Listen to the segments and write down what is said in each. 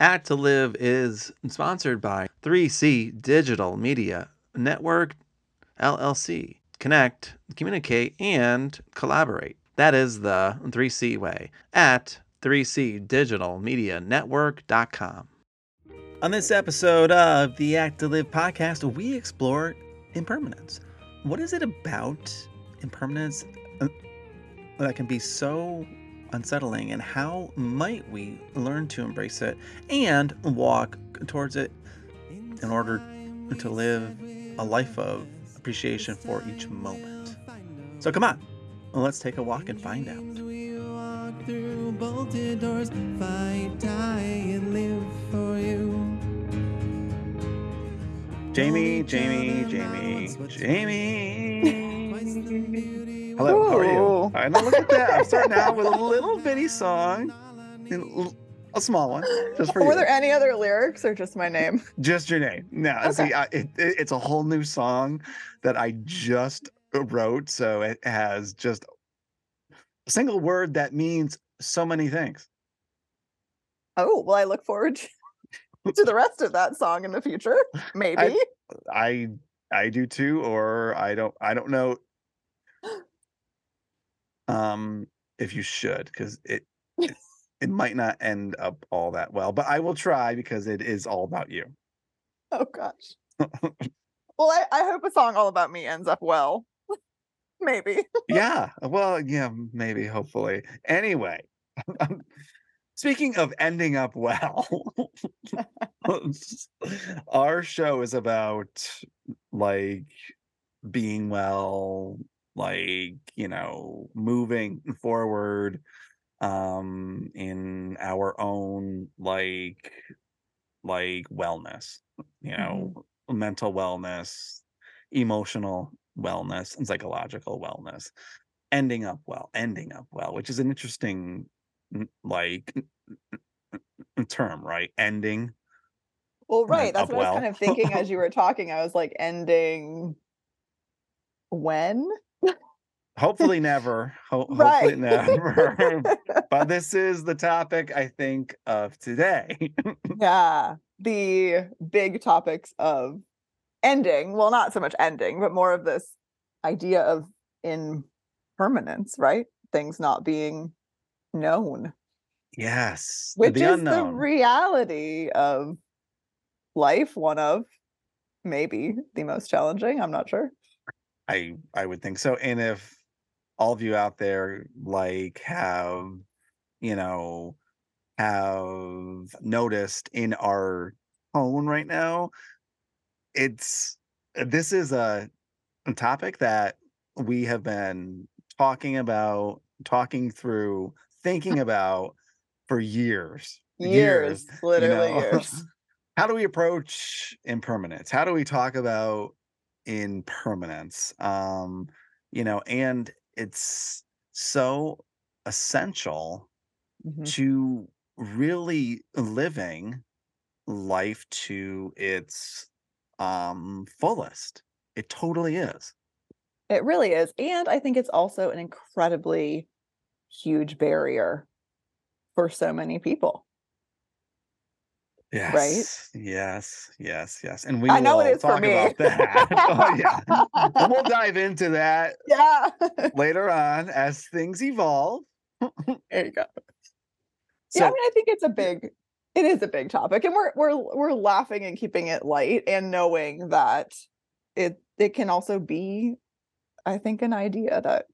Act to Live is sponsored by 3C Digital Media Network LLC. Connect, communicate, and collaborate. That is the 3C way at 3cdigitalmedianetwork.com. On this episode of the Act to Live podcast, we explore impermanence. What is it about impermanence uh, that can be so unsettling, and how might we learn to embrace it and walk towards it in order to live a life of appreciation for each moment? So, come on, let's take a walk and find out. through bolted doors, fight, die, and live for you. Jaime, Jaime, Jaime, Jaime. Hello, how are you? Ooh. I know, look at that. I'm starting out with a little bitty song, a small one, just for Were you. there any other lyrics or just my name? Just your name. No, Okay. see, I, it, it- it's a whole new song that I just wrote, so it has just a single word that means so many things. Oh, well, I look forward to, to the rest of that song in the future. Maybe. I I do too, or I don't I don't know. Um, if you should, because it, it it might not end up all that well, but I will try because it is all about you. oh, gosh. Well, I, I hope a song all about me ends up well. Maybe. yeah, well, yeah, maybe, hopefully. Anyway, speaking of ending up well, our show is about like being well, like, you know, moving forward um in our own like like wellness, you know, mental wellness, emotional wellness, and psychological wellness ending up well, ending up well, which is an interesting like term, right? Ending. Well, right. That's what I was kind of thinking as you were talking. I was like, ending when? Hopefully never. Ho- Hopefully Right. never. but this is the topic I think of today. yeah. The big topics of ending. Well, not so much ending, but more of this idea of impermanence, right? Things not being known. yes. which the is unknown. the reality of life one of maybe the most challenging i'm not sure I I would think so. And if all of you out there like have, you know, have noticed in our tone right now, it's this is a, a topic that we have been talking about, talking through, thinking about for years. years, you literally know? years How do we approach impermanence? How do we talk about impermanence? Um, you know, and it's so essential Mhm. to really living life to its um fullest. It totally is. it really is and i think it's also an incredibly huge barrier for so many people Yes. Yes. Yes. Yes. And we I know will it is for talk me. about that. oh yeah. And we'll dive into that yeah later on as things evolve. there you go So yeah i mean i think it's a big it is a big topic and we're we're we're laughing and keeping it light and knowing that it it can also be i think an idea that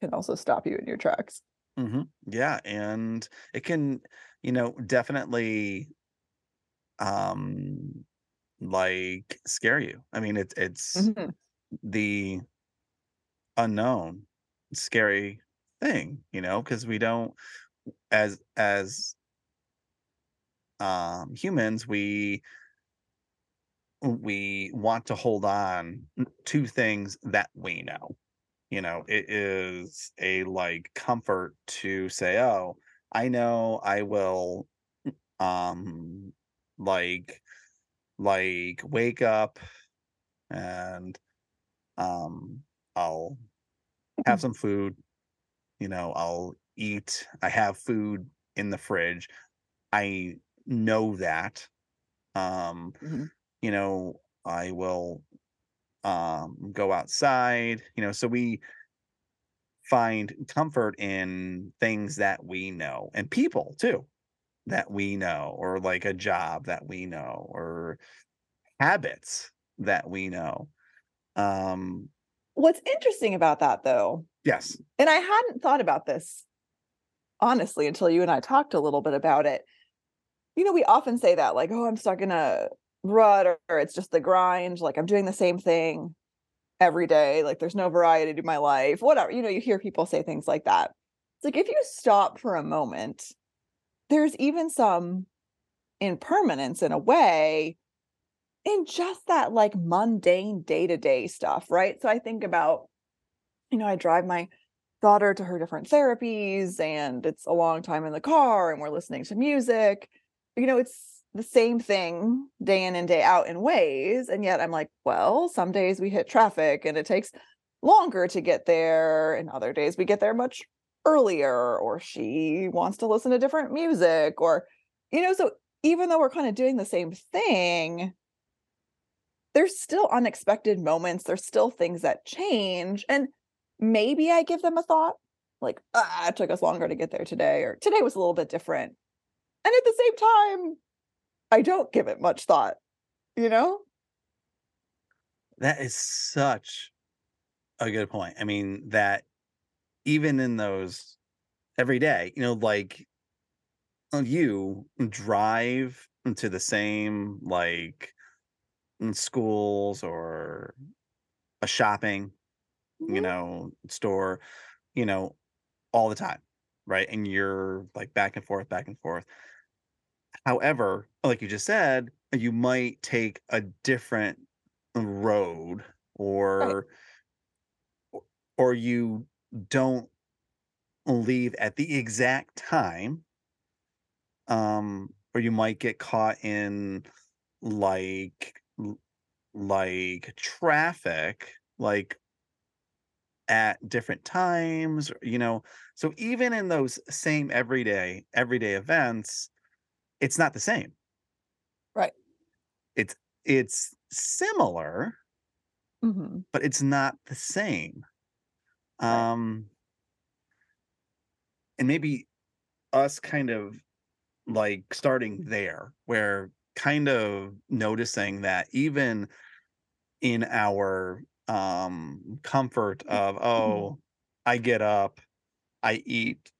can also stop you in your tracks Mhm. Yeah, and it can, you know, definitely um like scare you. I mean, it's it's Mhm. the unknown scary thing, you know, because we don't as as um humans we we want to hold on to things that we know you know it is a like comfort to say oh i know i will um like like wake up and um i'll have some food you know i'll eat i have food in the fridge i know that. Um, Mhm. you know, I will um go outside, you know, so we find comfort in things that we know and people too that we know or like a job that we know or habits that we know. Um What's interesting about that though, yes. and I hadn't thought about this honestly until you and I talked a little bit about it. You know, we often say that like, "Oh, I'm stuck in a rut," or, or "It's just the grind." Like I'm doing the same thing every day. Like there's no variety to my life. Whatever. You know, you hear people say things like that. It's like if you stop for a moment, there's even some impermanence in a way in just that like mundane day-to-day stuff, right? So I think about, you know, I drive my daughter to her different therapies and it's a long time in the car and we're listening to music. You know, it's the same thing day in and day out in ways. And yet I'm like, well, some days we hit traffic and it takes longer to get there. And other days we get there much earlier, or she wants to listen to different music, or, you know, so even though we're kind of doing the same thing, there's still unexpected moments. There's still things that change. And maybe I give them a thought like, ah, it took us longer to get there today, or today was a little bit different. And at the same time, I don't give it much thought, you know? That is such a good point. I mean, that even in those every day, you know, like uh, you drive to the same like in schools or a shopping, you Mhm. know, store, you know, all the time, right? And you're like back and forth, back and forth. However, like you just said, you might take a different road Right. or or you don't leave at the exact time um or you might get caught in like like traffic like at different times you know so even in those same everyday everyday events it's not the same Right. it's it's similar hmm but it's not the same. Um and maybe us kind of like starting there where kind of noticing that even in our um comfort of Mhm. oh i get up i eat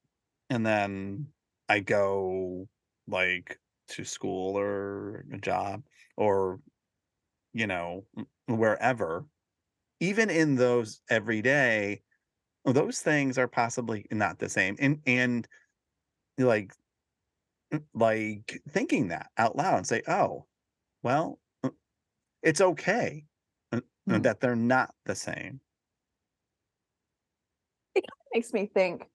and then i go like to school or a job or you know wherever even in those everyday those things are possibly not the same and and like like thinking that out loud and say oh well uh, it's okay uh, uh, Mhm. that they're not the same It kind of makes me think,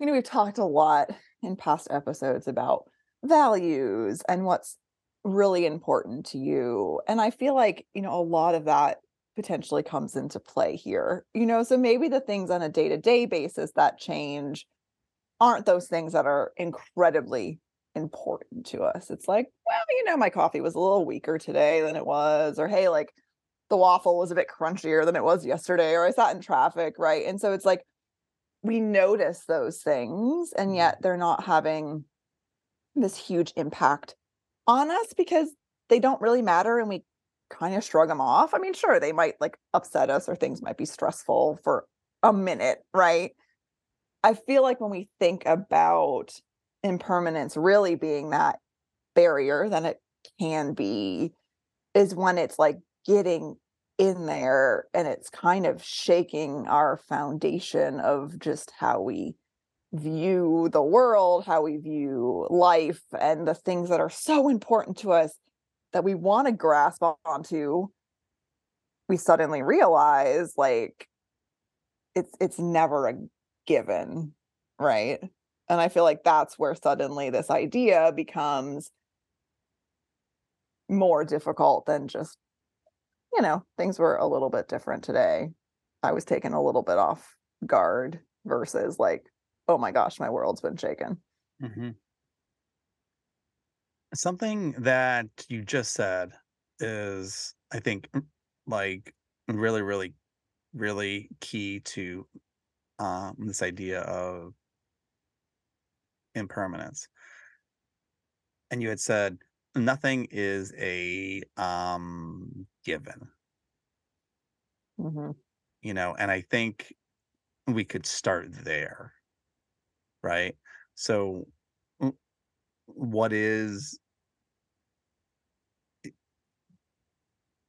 you know, we've talked a lot in past episodes about values and what's really important to you. And I feel like, you know, a lot of that potentially comes into play here. You know, so maybe the things on a day-to-day basis that change aren't those things that are incredibly important to us. It's like, well, you know, my coffee was a little weaker today than it was, or hey, like the waffle was a bit crunchier than it was yesterday, or I sat in traffic, right? And so it's like we notice those things, and Mhm. yet they're not having this huge impact on us because they don't really matter and we kind of shrug them off. I mean, sure, they might like upset us or things might be stressful for a minute, right? I feel like when we think about impermanence really being that barrier than it can be, is when it's like getting in there and it's kind of shaking our foundation of just how we view the world, how we view life, and the things that are so important to us that we want to grasp onto. We suddenly realize like it's it's never a given, right? And I feel like that's where suddenly this idea becomes more difficult than just, you know, things were a little bit different today. I was taken a little bit off guard versus like, oh my gosh, my world's been shaken. Mhm. Something that you just said is, I think, like really, really, really key to um, this idea of impermanence. And you had said nothing is a um, given, hmm you know, and I think we could start there, right? So, what is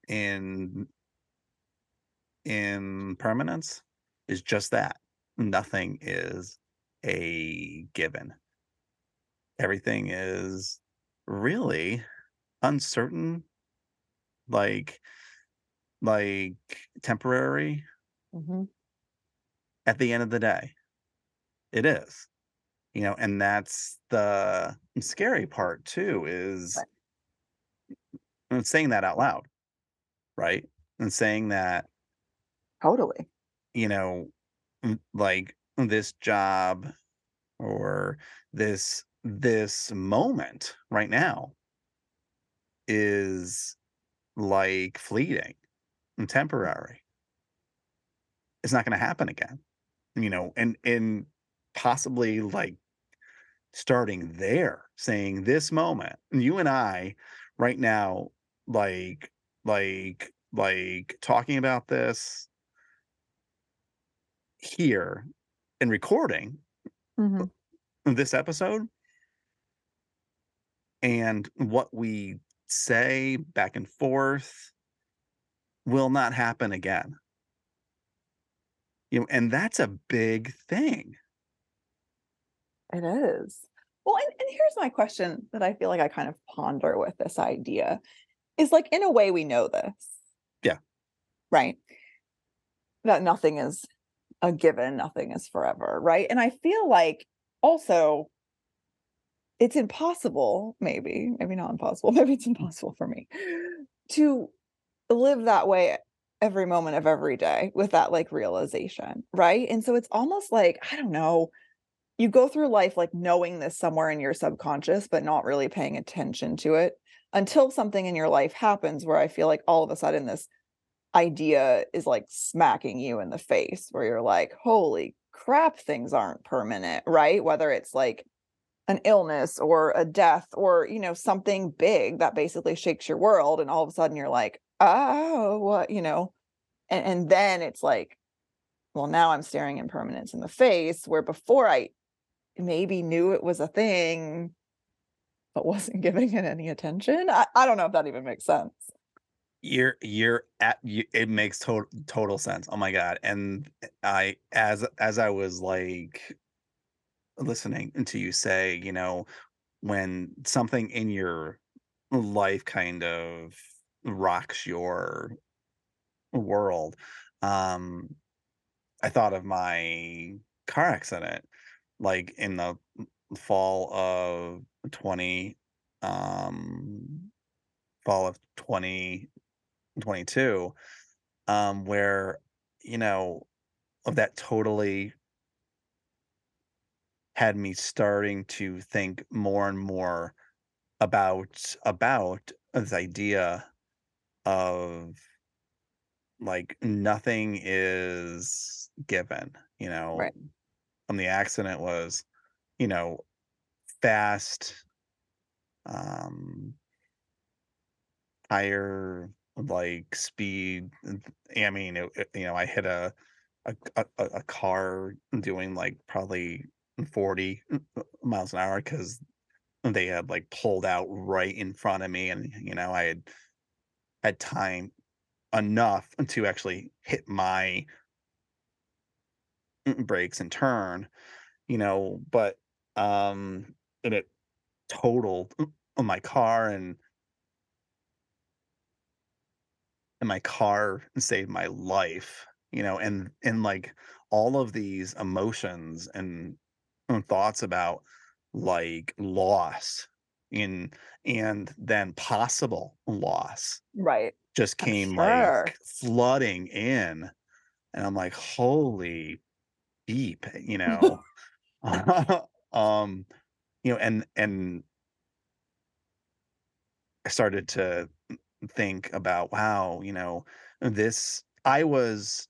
in impermanence is just that. Nothing is a given. Everything is really uncertain, like like temporary hmm at the end of the day. It is. You know, and that's the scary part too is Right. saying that out loud, right? And saying that, Totally. you know, like this job or this this moment right now is like fleeting and temporary. It's not going to happen again, you know, and and possibly like starting there, saying this moment, you and I right now, like like like talking about this here and recording hmm this episode and what we say back and forth will not happen again. You know, and that's a big thing. It is. Well, and, and here's my question that I feel like I kind of ponder with this idea is like, in a way, we know this. Yeah. Right. That nothing is a given, nothing is forever. Right. And I feel like also it's impossible, maybe, maybe not impossible, maybe it's impossible for me to live that way every moment of every day with that like realization. Right. And so it's almost like, I don't know, you go through life like knowing this somewhere in your subconscious, but not really paying attention to it until something in your life happens where I feel like all of a sudden this idea is like smacking you in the face, where you're like, holy crap, things aren't permanent, right? Whether it's like an illness or a death or, you know, something big that basically shakes your world. And all of a sudden you're like, oh, what, you know, and, and then it's like, well, now I'm staring impermanence in the face, where before I maybe knew it was a thing, but wasn't giving it any attention. I, I don't know if that even makes sense. You're you're at you, it makes total total sense. Oh my god. And I as as I was like listening to you say, you know, when something in your life kind of rocks your world, um, I thought of my car accident, like in the fall of 20, um, fall of 2022, um, where, you know, of that totally had me starting to think more and more about about this idea of like nothing is given, you know. Right. And the accident was, you know, fast, um, higher like speed. I mean, it, it- you know, I hit a a, a a a car doing like probably 40 miles an hour because they had like pulled out right in front of me, and you know, I had had time enough to actually hit my brakes and turn, you know, but um, and it totaled my car and and my car saved my life, you know, and and like all of these emotions and, and thoughts about like loss in and then possible loss Right. just came sure. like flooding in and I'm like holy beep, you know. um you know and and I started to think about, wow, you know, this I was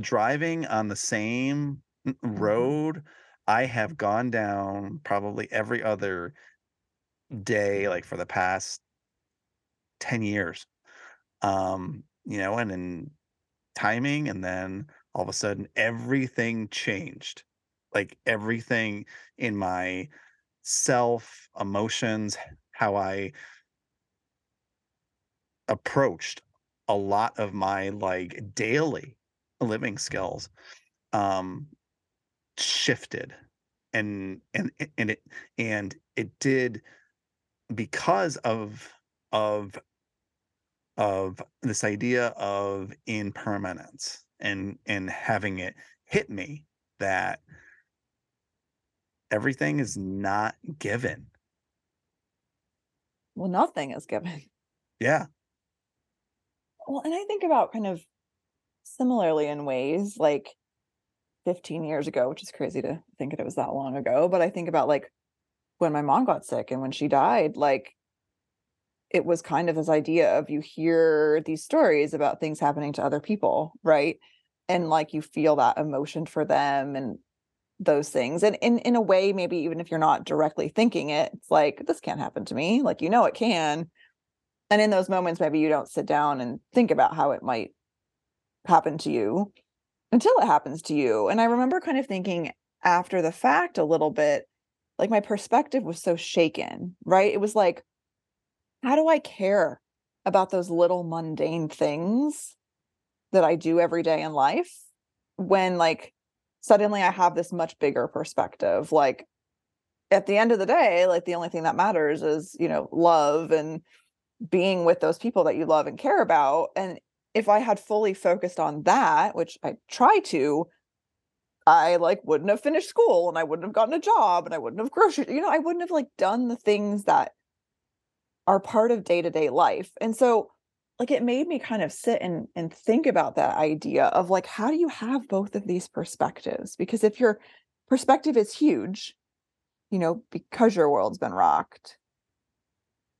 driving on the same Mhm. road I have gone down probably every other day, like for the past 10 years. Um, you know, and in timing, and then all of a sudden everything changed. Like everything in my self, emotions, how I approached a lot of my like daily living skills um shifted and and and it and it did because of of of this idea of impermanence and and having it hit me that everything is not given Well, nothing is given. yeah Well, and I think about kind of similarly in ways like 15 years ago, which is crazy to think that it was that long ago, but I think about like when my mom got sick and when she died, like it was kind of this idea of you hear these stories about things happening to other people, right? And like you feel that emotion for them and those things. And in in a way, maybe even if you're not directly thinking it, it's like this can't happen to me. Like you know it can. And in those moments, maybe you don't sit down and think about how it might happen to you until it happens to you. And I remember kind of thinking after the fact a little bit, like my perspective was so shaken, right? It was like, how do I care about those little mundane things that I do every day in life when like suddenly I have this much bigger perspective? Like at the end of the day, like the only thing that matters is, you know, love and being with those people that you love and care about. And if I had fully focused on that, which I try to, I like wouldn't have finished school and I wouldn't have gotten a job and I wouldn't have grocery, you know, I wouldn't have like done the things that are part of day-to-day life. And so like it made me kind of sit and and think about that idea of like how do you have both of these perspectives? Because if your perspective is huge, you know, because your world's been rocked,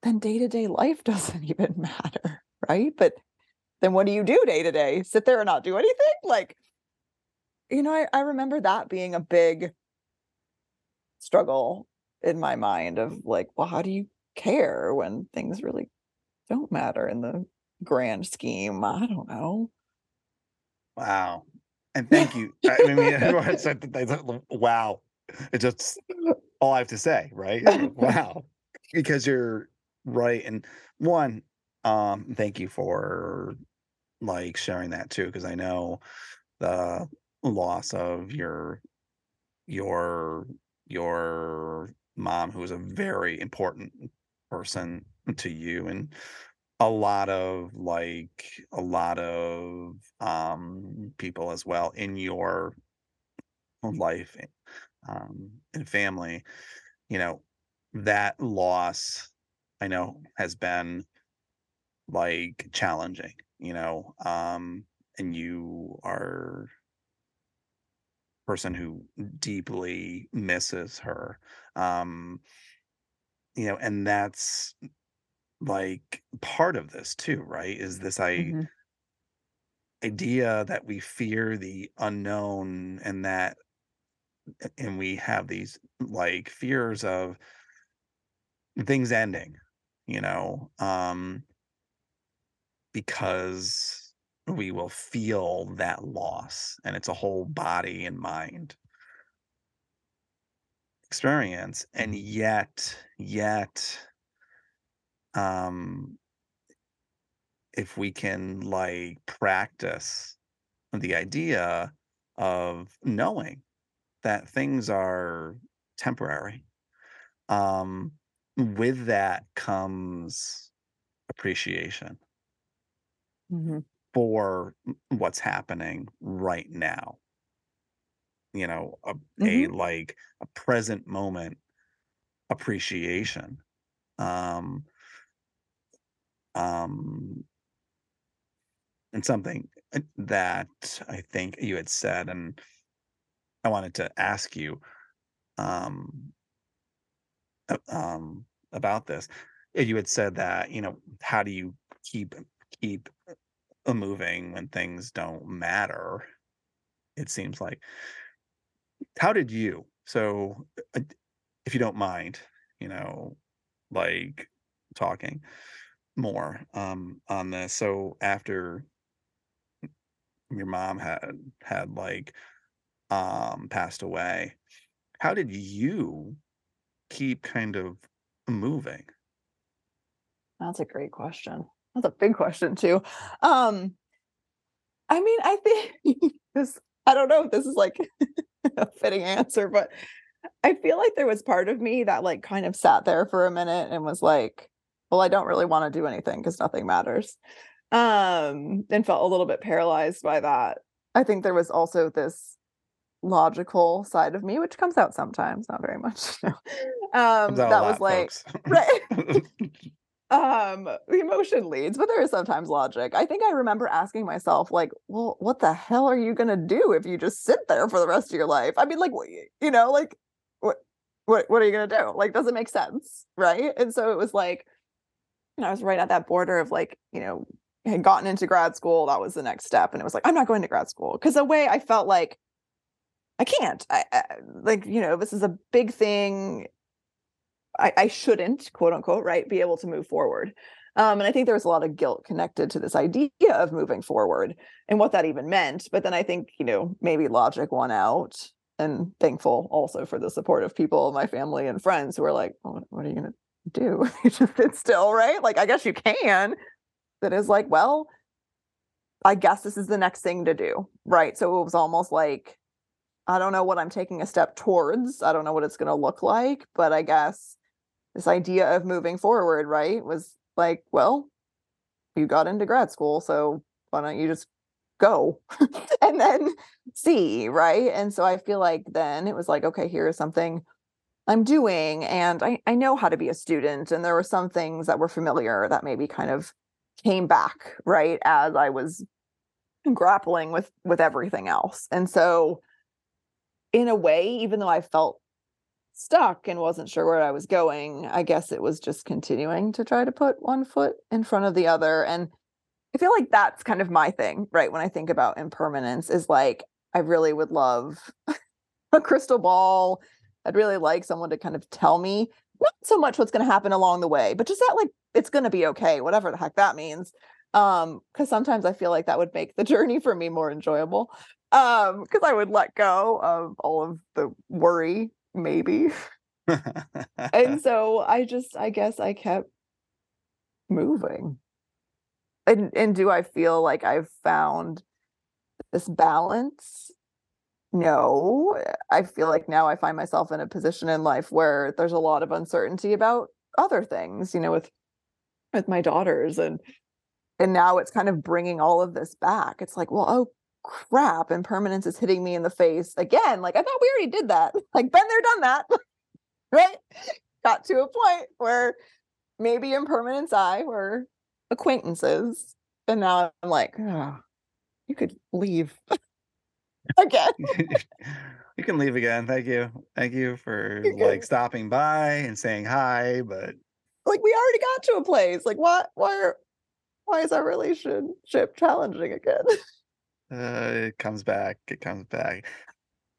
then day-to-day life doesn't even matter, right? But then what do you do day to day? Sit there and not do anything? Like, you know, I, I remember that being a big struggle in my mind of like, well, how do you care when things really don't matter in the grand scheme? I don't know. wow and thank you i mean everyone said that they thought, wow it's just all i have to say right wow because you're right and one um thank you for like sharing that too because i know the loss of your your your mom who was a very important person to you and a lot of like a lot of um people as well in your life um and family you know that loss i know has been like challenging you know um and you are a person who deeply misses her um you know and that's like part of this too right is this i Mhm, idea that we fear the unknown and that and we have these like fears of things ending you know um because we will feel that loss and it's a whole body and mind experience and yet yet um if we can like practice the idea of knowing that things are temporary um with that comes appreciation. Mhm, for what's happening right now you know a, a mhm, like a present moment appreciation um um and something uh, that i think you had said and i wanted to ask you um um about this Uh, you had said that you know how do you keep keep uh, moving when things don't matter? It seems like. How did you? So, uh, if you don't mind, you know, like talking more um on this. So after your mom had had like um passed away, how did you keep kind of moving? That's a great question. That's a big question too. Um, I mean, I think this, I don't know if this is like a fitting answer, but I feel like there was part of me that like kind of sat there for a minute and was like, well, I don't really want to do anything because nothing matters. Um, and felt a little bit paralyzed by that. I think there was also this logical side of me, which comes out sometimes, not very much. no. Um, Comes out a that was like, right. Um the emotion leads but there is sometimes logic. I think i remember asking myself like well what the hell are you gonna do if you just sit there for the rest of your life? I mean like you know like what what what are you gonna do? Like does it make sense? Right? And so it was like you know i was right at that border of like you know had gotten into grad school that was the next step and it was like i'm not going to grad school. Because the way i felt like i can't. I, I like you know this is a big thing I, I shouldn't, quote unquote, right, be able to move forward. Um, and I think there was a lot of guilt connected to this idea of moving forward and what that even meant. But then I think, you know, maybe logic won out and thankful also for the support of people, my family and friends who are like, well, what are you going to do? you just sit still, right? Like, I guess you can. That is like, well, I guess this is the next thing to do, right? So it was almost like, I don't know what I'm taking a step towards. I don't know what it's going to look like, but I guess this idea of moving forward, right, was like, well, you got into grad school, so why don't you just go and then see, right? And so I feel like then it was like, okay, here's something I'm doing, and I, I know how to be a student. And there were some things that were familiar that maybe kind of came back, right, as I was grappling with with everything else. And so in a way, even though I felt stuck and wasn't sure where I was going, I guess it was just continuing to try to put one foot in front of the other. And I feel like that's kind of my thing, right? When I think about impermanence, is like I really would love a crystal ball. I'd really like someone to kind of tell me not so much what's going to happen along the way, but just that like it's going to be okay, whatever the heck that means. Um, because sometimes I feel like that would make the journey for me more enjoyable. Um, because I would let go of all of the worry maybe. and so I just I guess I kept moving. And and do I feel like I've found this balance? No. Eh, I feel like now I find myself in a position in life where there's a lot of uncertainty about other things, you know, with with my daughters and and now it's kind of bringing all of this back. It's like, well, oh crap, impermanence is hitting me in the face again. Like I thought we already did that. Like been there, done that. right? Got to a point where maybe impermanence I were acquaintances. And now I'm like, oh, you could leave again. you can leave again. Thank you. Thank you for like stopping by and saying hi, but Like we already got to a place. Like what why are why is our relationship challenging again? Uh, it comes back. It comes back.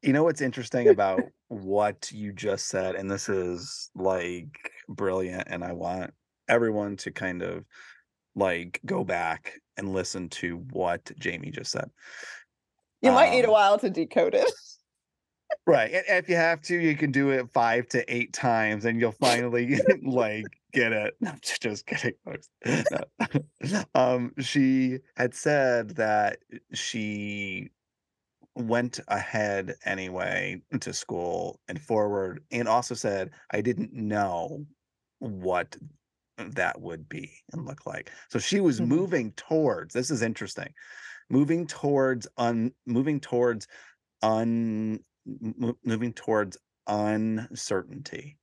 You know what's interesting about what you just said, and this is like brilliant, and I want everyone to kind of like go back and listen to what Jaime just said. You might need a Um, while to decode it. Right. And if you have to, you can do it five to eight times and you'll finally like get it. No, I'm just kidding, folks. No. um, she had said that she went ahead anyway to school and forward, and also said, I didn't know what that would be and look like. So she was Mhm. moving towards this is interesting. Moving towards un moving towards un moving towards uncertainty.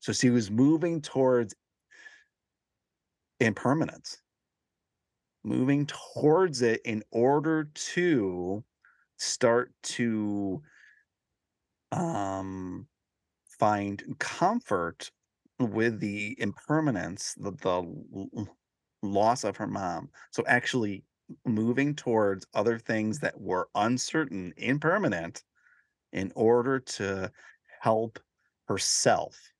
So she was moving towards impermanence, moving towards it in order to start to um find comfort with the impermanence, the, the loss of her mom. So actually moving towards other things that were uncertain, impermanent, in order to help herself.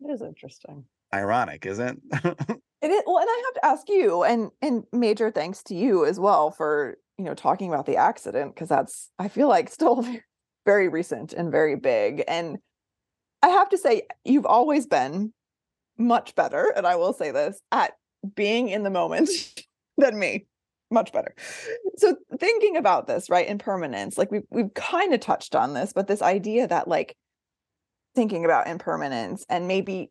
It is interesting. Ironic, isn't? it? It is, well, and I have to ask you, and and major thanks to you as well for you know talking about the accident because that's I feel like still ve- very recent and very big. And I have to say, you've always been much better, and I will say this at being in the moment than me. Much better. So thinking about this, right? Impermanence, like we've we've kind of touched on this, but this idea that like thinking about impermanence and maybe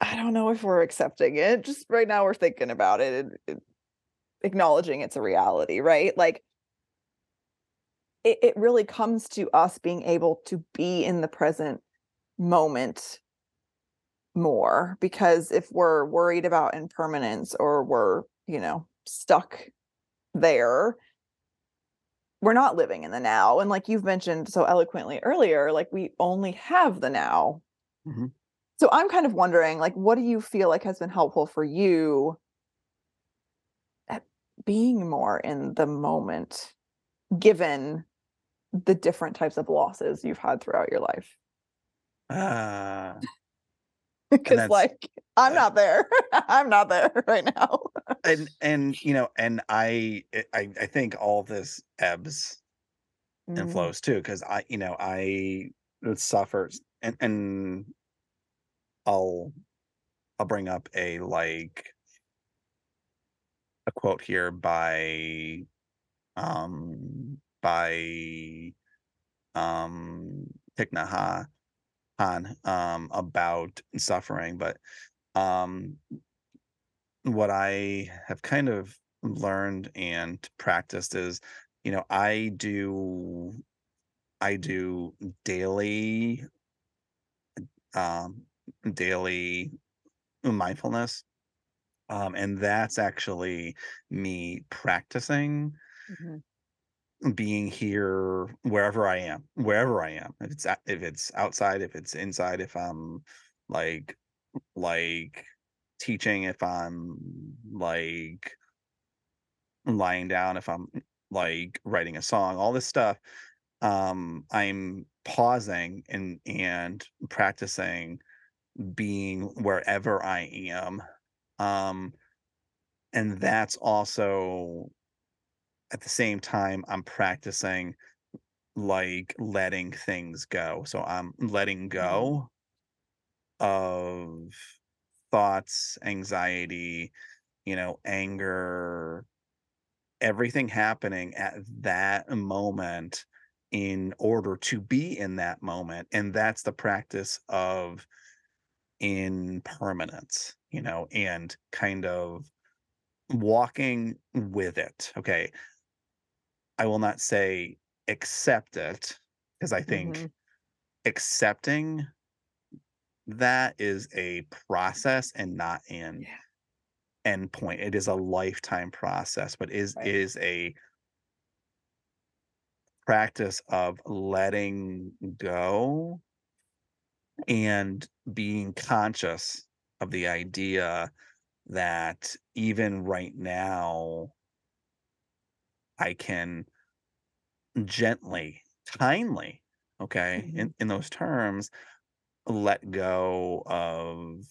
I don't know if we're accepting it. Just right now we're thinking about it and acknowledging it's a reality, right? Like it, it really comes to us being able to be in the present moment more because if we're worried about impermanence or we're, you know, stuck there, we're not living in the now. And like you've mentioned so eloquently earlier, like we only have the now. Mhm. So I'm kind of wondering, like, what do you feel like has been helpful for you at being more in the moment, given the different types of losses you've had throughout your life? Ah, Because, like, I'm uh, not there. I'm not there right now. and and you know, and I I I think all this ebbs and Mm, flows too, because I you know I suffers and and I'll I'll bring up a like a quote here by um by um Thich Han, um about suffering, but um what I have kind of learned and practiced is, you know, I do I do daily um daily mindfulness. Um and that's actually me practicing mhm, being here wherever I am, wherever I am. If it's if it's outside, if it's inside, if I'm like like teaching, if I'm like lying down, if I'm like writing a song, all this stuff, um, I'm pausing and and practicing being wherever I am. Um, and that's also at the same time I'm practicing like letting things go. So I'm letting go of thoughts, anxiety, you know, anger, everything happening at that moment in order to be in that moment. And that's the practice of impermanence, you know, and kind of walking with it. Okay. I will not say accept it because I think mhm. accepting that is a process and not an Yeah. end point. It is a lifetime process, but is Right. is a practice of letting go and being conscious of the idea that even right now I can gently, kindly, okay, Mhm. in, in those terms, let go of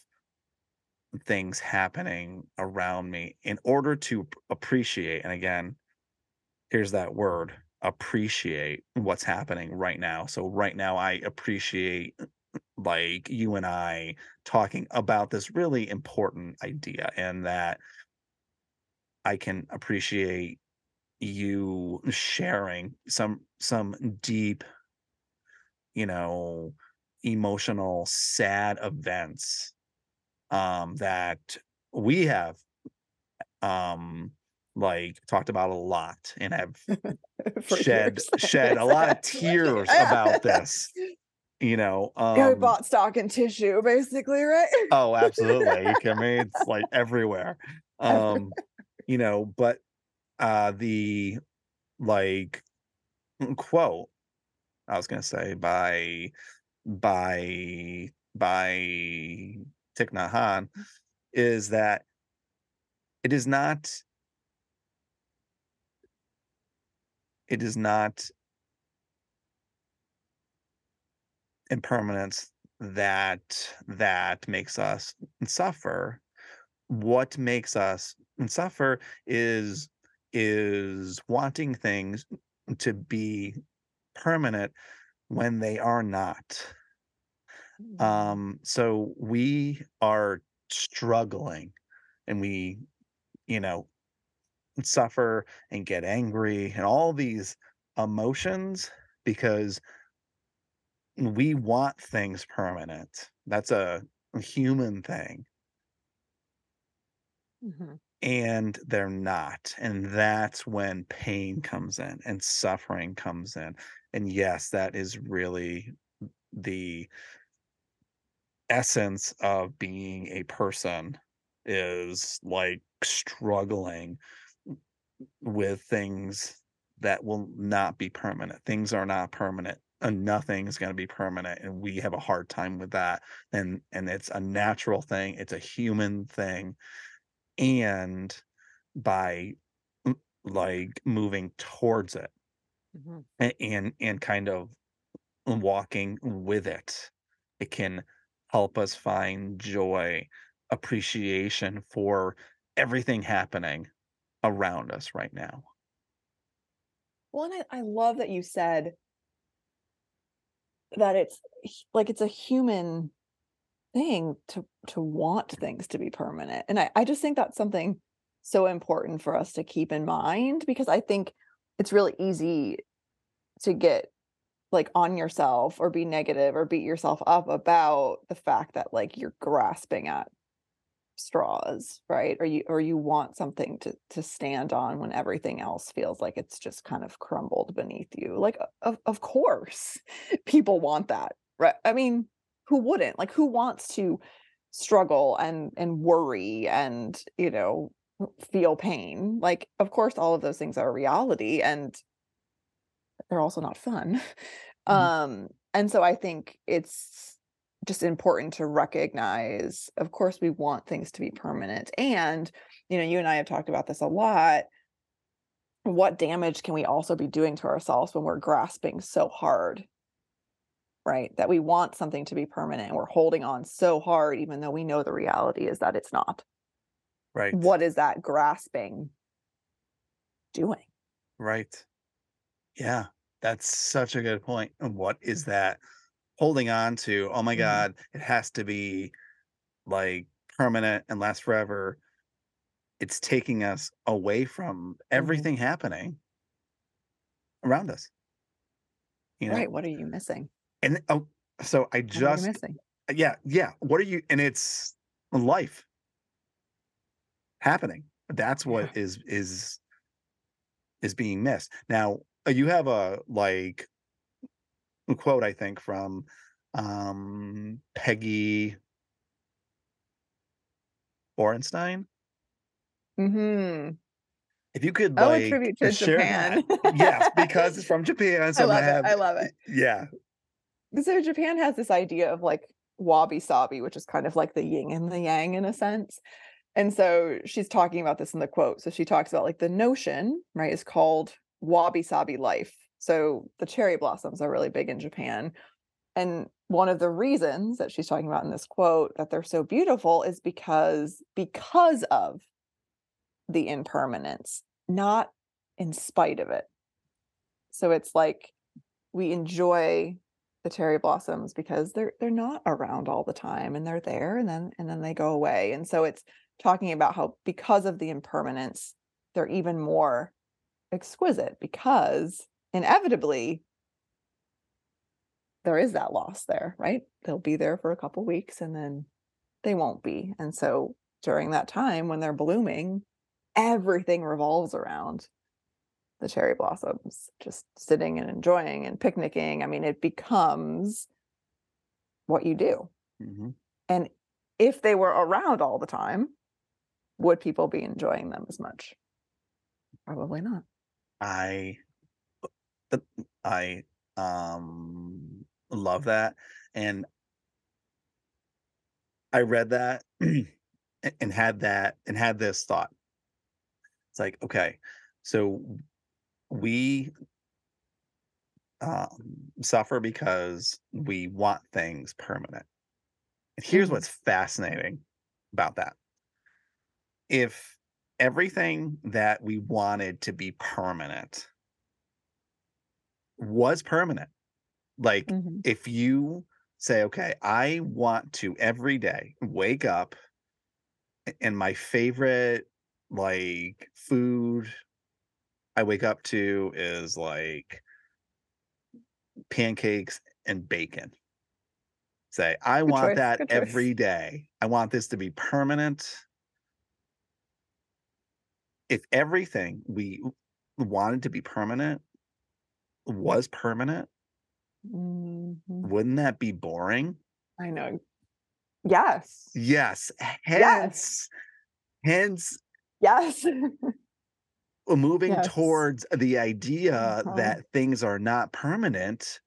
things happening around me in order to appreciate. And again, here's that word appreciate what's happening right now. So, right now, I appreciate like you and I talking about this really important idea, and that I can appreciate you sharing some some deep you know, emotional, sad events um, that we have um, like talked about a lot and have shed years. shed a lot of tears about this. You know, Yeah, we um, bought stock and tissue, basically, right? oh, absolutely. I mean, it's like everywhere. Um, you know, but uh, the like quote I was gonna say by by by Thich Nhat Hanh is that it is not it is not impermanence that that makes us suffer what makes us suffer is is wanting things to be permanent when they are not Mhm. um so we are struggling and we you know suffer and get angry and all these emotions because we want things permanent. That's a human thing. Mhm. and they're not and that's when pain comes in and suffering comes in. And yes that is really the essence of being a person is like struggling with things that will not be permanent. Things are not permanent nothing is going to be permanent and we have a hard time with that and and it's a natural thing it's a human thing and by like moving towards it Mhm. a- and and kind of walking with it it can help us find joy appreciation for everything happening around us right now Well, and I, I love that you said that it's like it's a human thing to to want things to be permanent. And I, I just think that's something so important for us to keep in mind because I think it's really easy to get like on yourself or be negative or beat yourself up about the fact that like you're grasping at straws, right? Or you or you want something to to stand on when everything else feels like it's just kind of crumbled beneath you. Like of of course people want that. Right? I mean, who wouldn't? Like who wants to struggle and and worry and, you know, feel pain? Like of course all of those things are reality and they're also not fun. Mhm. Um, and so I think it's just important to recognize, of course, we want things to be permanent. And, you know, you and I have talked about this a lot. What damage can we also be doing to ourselves when we're grasping so hard, right? That we want something to be permanent and we're holding on so hard, even though we know the reality is that it's not. right What is that grasping doing? right yeah that's such a good point. point and what is that holding on to oh my Mhm. god it has to be like permanent and last forever it's taking us away from everything happening around us you know Right. What are you missing? and oh so i What are you just missing? yeah yeah what are you and it's life happening that's what Yeah. is is is being missed now uh, you have a like quote i think from um peggy orenstein hmm if you could Oh, like tribute to Japan. that yes because it's from japan so I i'm gonna love it. I love it. yeah So Japan has this idea of like wabi sabi, which is kind of like the yin and the yang in a sense. And so she's talking about this in the quote. So she talks about like the notion, right, is called wabi sabi life. So the cherry blossoms are really big in Japan. And one of the reasons that she's talking about in this quote that they're so beautiful is because because of the impermanence, not in spite of it. So it's like we enjoy the cherry blossoms because they're they're not around all the time and they're there and then and then they go away. And so it's talking about how because of the impermanence, they're even more exquisite because inevitably there is that loss there, right? They'll be there for a couple weeks and then they won't be. And so during that time when they're blooming, everything revolves around the cherry blossoms, just sitting and enjoying and picnicking. I mean, it becomes what you do. Mhm. And if they were around all the time, would people be enjoying them as much? Probably not. I I um love that and I read that and had that and had this thought. It's like, okay, so we um, suffer because we want things permanent. And here's Mhm. what's fascinating about that. If everything that we wanted to be permanent was permanent, like Mhm. if you say, okay, I want to every day wake up and my favorite like food I wake up to is like pancakes and bacon. Say, I Good want choice, that good choice. every day. I want this to be permanent. If everything we wanted to be permanent was permanent, Mhm. wouldn't that be boring? I know. Yes. Yes. Hence. Hence, hence Yes. moving Yes. towards the idea Uh-huh. that things are not permanent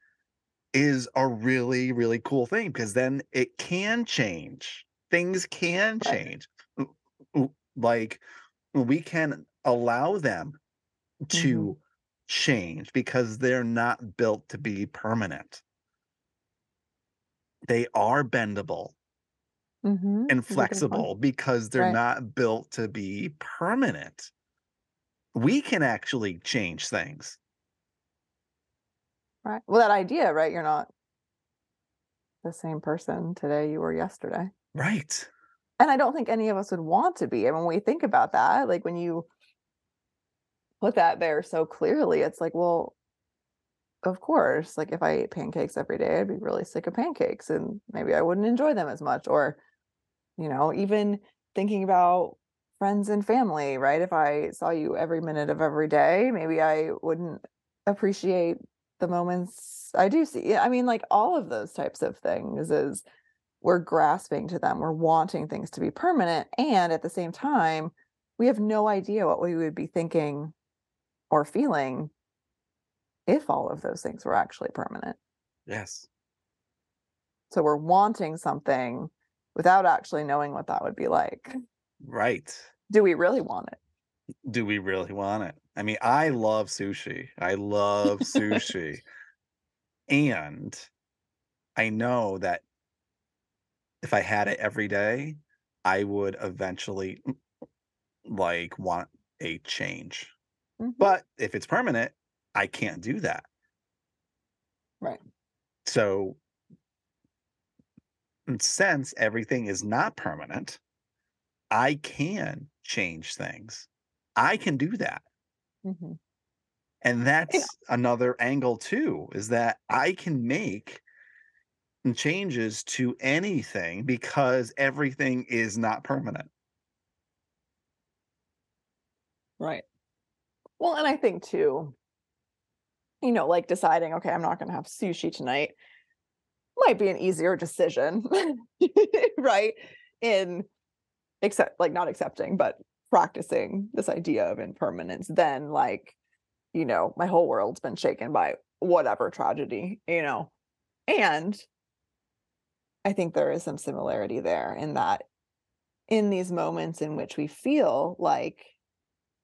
is a really really cool thing because then it can change things can Right. change like we can allow them to Mhm. Change because they're not built to be permanent they are bendable Mhm. and That's a good point. flexible because they're Right. not built to be permanent we can actually change things Right. Well, that idea, right? You're not the same person today you were yesterday. right And I don't think any of us would want to be. And when we think about that, like when you put that there so clearly, it's like, well, of course, like if I ate pancakes every day, I'd be really sick of pancakes and maybe I wouldn't enjoy them as much. Or, you know, even thinking about friends and family, right? If I saw you every minute of every day, maybe I wouldn't appreciate the moments I do see. I mean, like all of those types of things is we're grasping to them, we're wanting things to be permanent. And at the same time, we have no idea what we would be thinking or feeling if all of those things were actually permanent. yes So we're wanting something without actually knowing what that would be like. right Do we really want it? do we really want it? I mean, I love sushi. I love sushi. and I know that if I had it every day, I would eventually like want a change. Mhm. But if it's permanent, I can't do that. Right. So since everything is not permanent, I can change things. I can do that. Mhm. And that's another angle too, is that I can make changes to anything because everything is not permanent. Right. Well, and I think too, you know, like deciding, okay, I'm not going to have sushi tonight might be an easier decision, right? In except like not accepting, but practicing this idea of impermanence then like, you know, my whole world's been shaken by whatever tragedy, you know. And I think there is some similarity there in that in these moments in which we feel like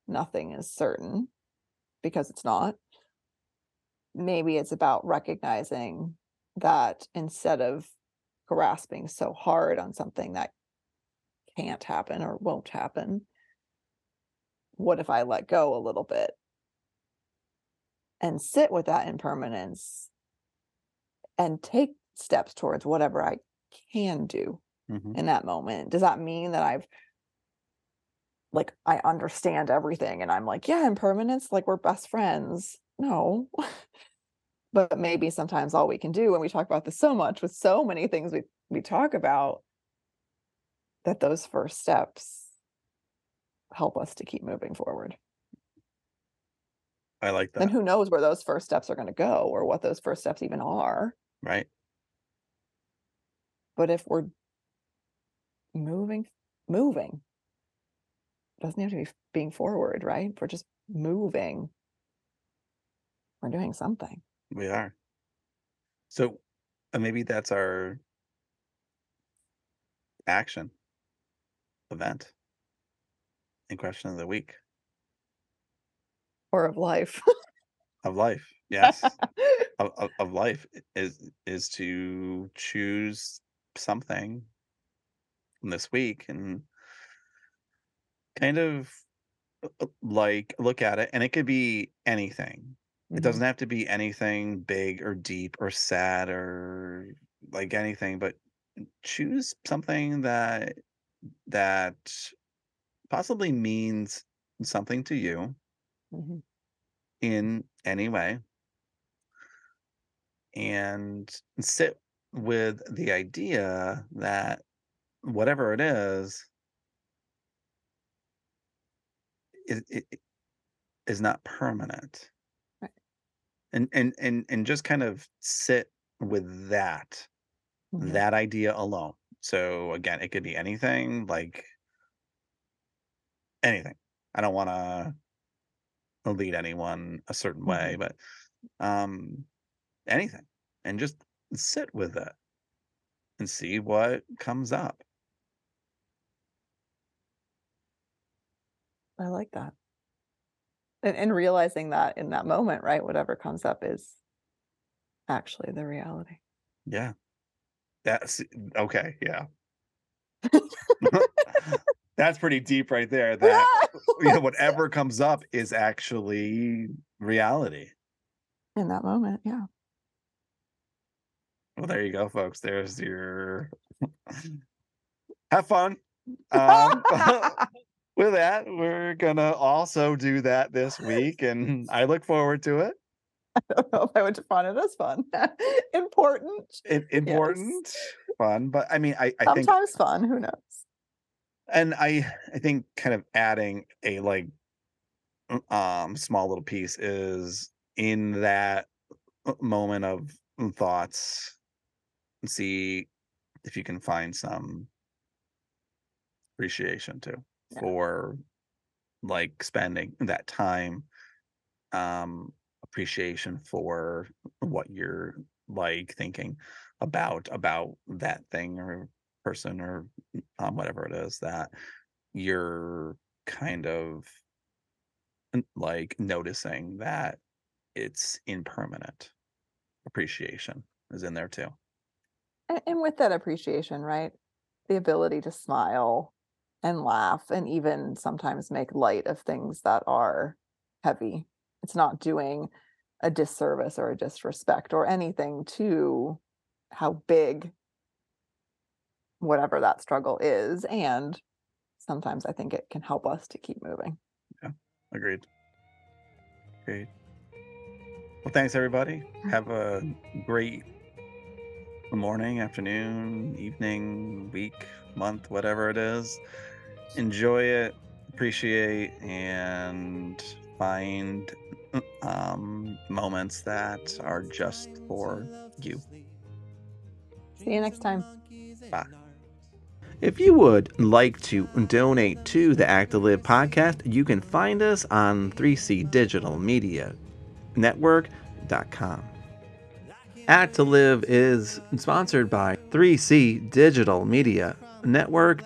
nothing is certain because it's not. Maybe it's about recognizing that instead of grasping so hard on something that can't happen or won't happen, what if I let go a little bit and sit with that impermanence and take steps towards whatever I can do Mhm. in that moment? Does that mean that I've like I understand everything and I'm like, yeah, impermanence, like we're best friends. No. but maybe sometimes all we can do, when we talk about this so much with so many things we we talk about, that those first steps help us to keep moving forward. I like that. And who knows where those first steps are going to go or what those first steps even are. right? But if we're moving, moving, doesn't have to be being forward, right? We're just moving, we're doing something. We are. So uh, maybe that's our action. event and question of the week Or of life. of life. Yes, of, of, of life is is to choose something this week and kind of uh, uh, like look at it, and it could be anything. It doesn't have to be anything big or deep or sad or like anything, but choose something that that possibly means something to you Mhm. in any way and sit with the idea that whatever it is it, it it is not permanent. Right. and and and and just kind of sit with that Mhm. that idea alone. So again it could be anything like anything. I don't want to lead anyone a certain way but um anything and just sit with it and see what comes up I like that. And, and realizing that in that moment, right? Whatever comes up is actually the reality. yeah that's okay yeah that's pretty deep right there that you know, whatever comes up is actually reality in that moment, yeah. well there you go folks there's your have fun um with that we're gonna also do that this week and i look forward to it I don't know if I would define it as fun. Important. Im- important fun but i mean i, I think Sometimes fun. Who knows? and i i think kind of adding a like um small little piece is in that uh, moment of thoughts and see if you can find some appreciation too Yeah. for like spending that time um appreciation for what you're like thinking about about that thing or person or um, whatever it is that you're kind of like noticing that it's impermanent appreciation is in there too And, and with that appreciation, right? The ability to smile and laugh and even sometimes make light of things that are heavy. It's not doing a disservice or a disrespect or anything to how big whatever that struggle is. And sometimes I think it can help us to keep moving. Yeah, agreed Great. well thanks everybody have a great morning afternoon evening week month whatever it is enjoy it appreciate and find um moments that are just for you See you next time. Bye. If you would like to donate to the Act to Live podcast, you can find us on 3C Digital Media Network.com. Act to Live is sponsored by 3C Digital Media Network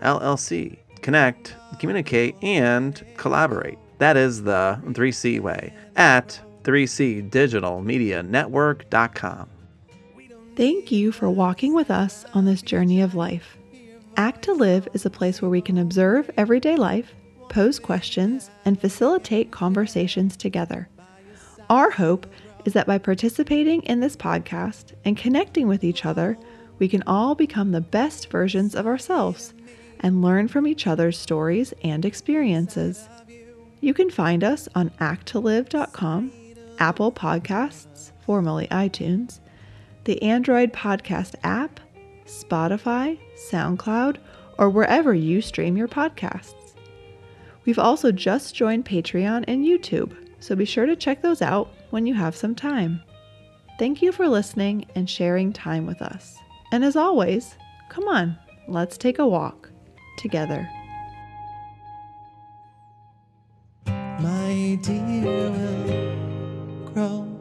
LLC. Connect, communicate, and collaborate. That is the 3C way at 3cdigitalmedianetwork.com. Thank you for walking with us on this journey of life. Act to Live is a place where we can observe everyday life, pose questions, and facilitate conversations together. Our hope is that by participating in this podcast and connecting with each other, we can all become the best versions of ourselves and learn from each other's stories and experiences. You can find us on acttolive.com, Apple Podcasts, formerly iTunes, the Android Podcast app, Spotify, SoundCloud, or wherever you stream your podcasts. We've also just joined Patreon and YouTube, so be sure to check those out when you have some time. Thank you for listening and sharing time with us. And as always, come on, let's take a walk together. My dear will grow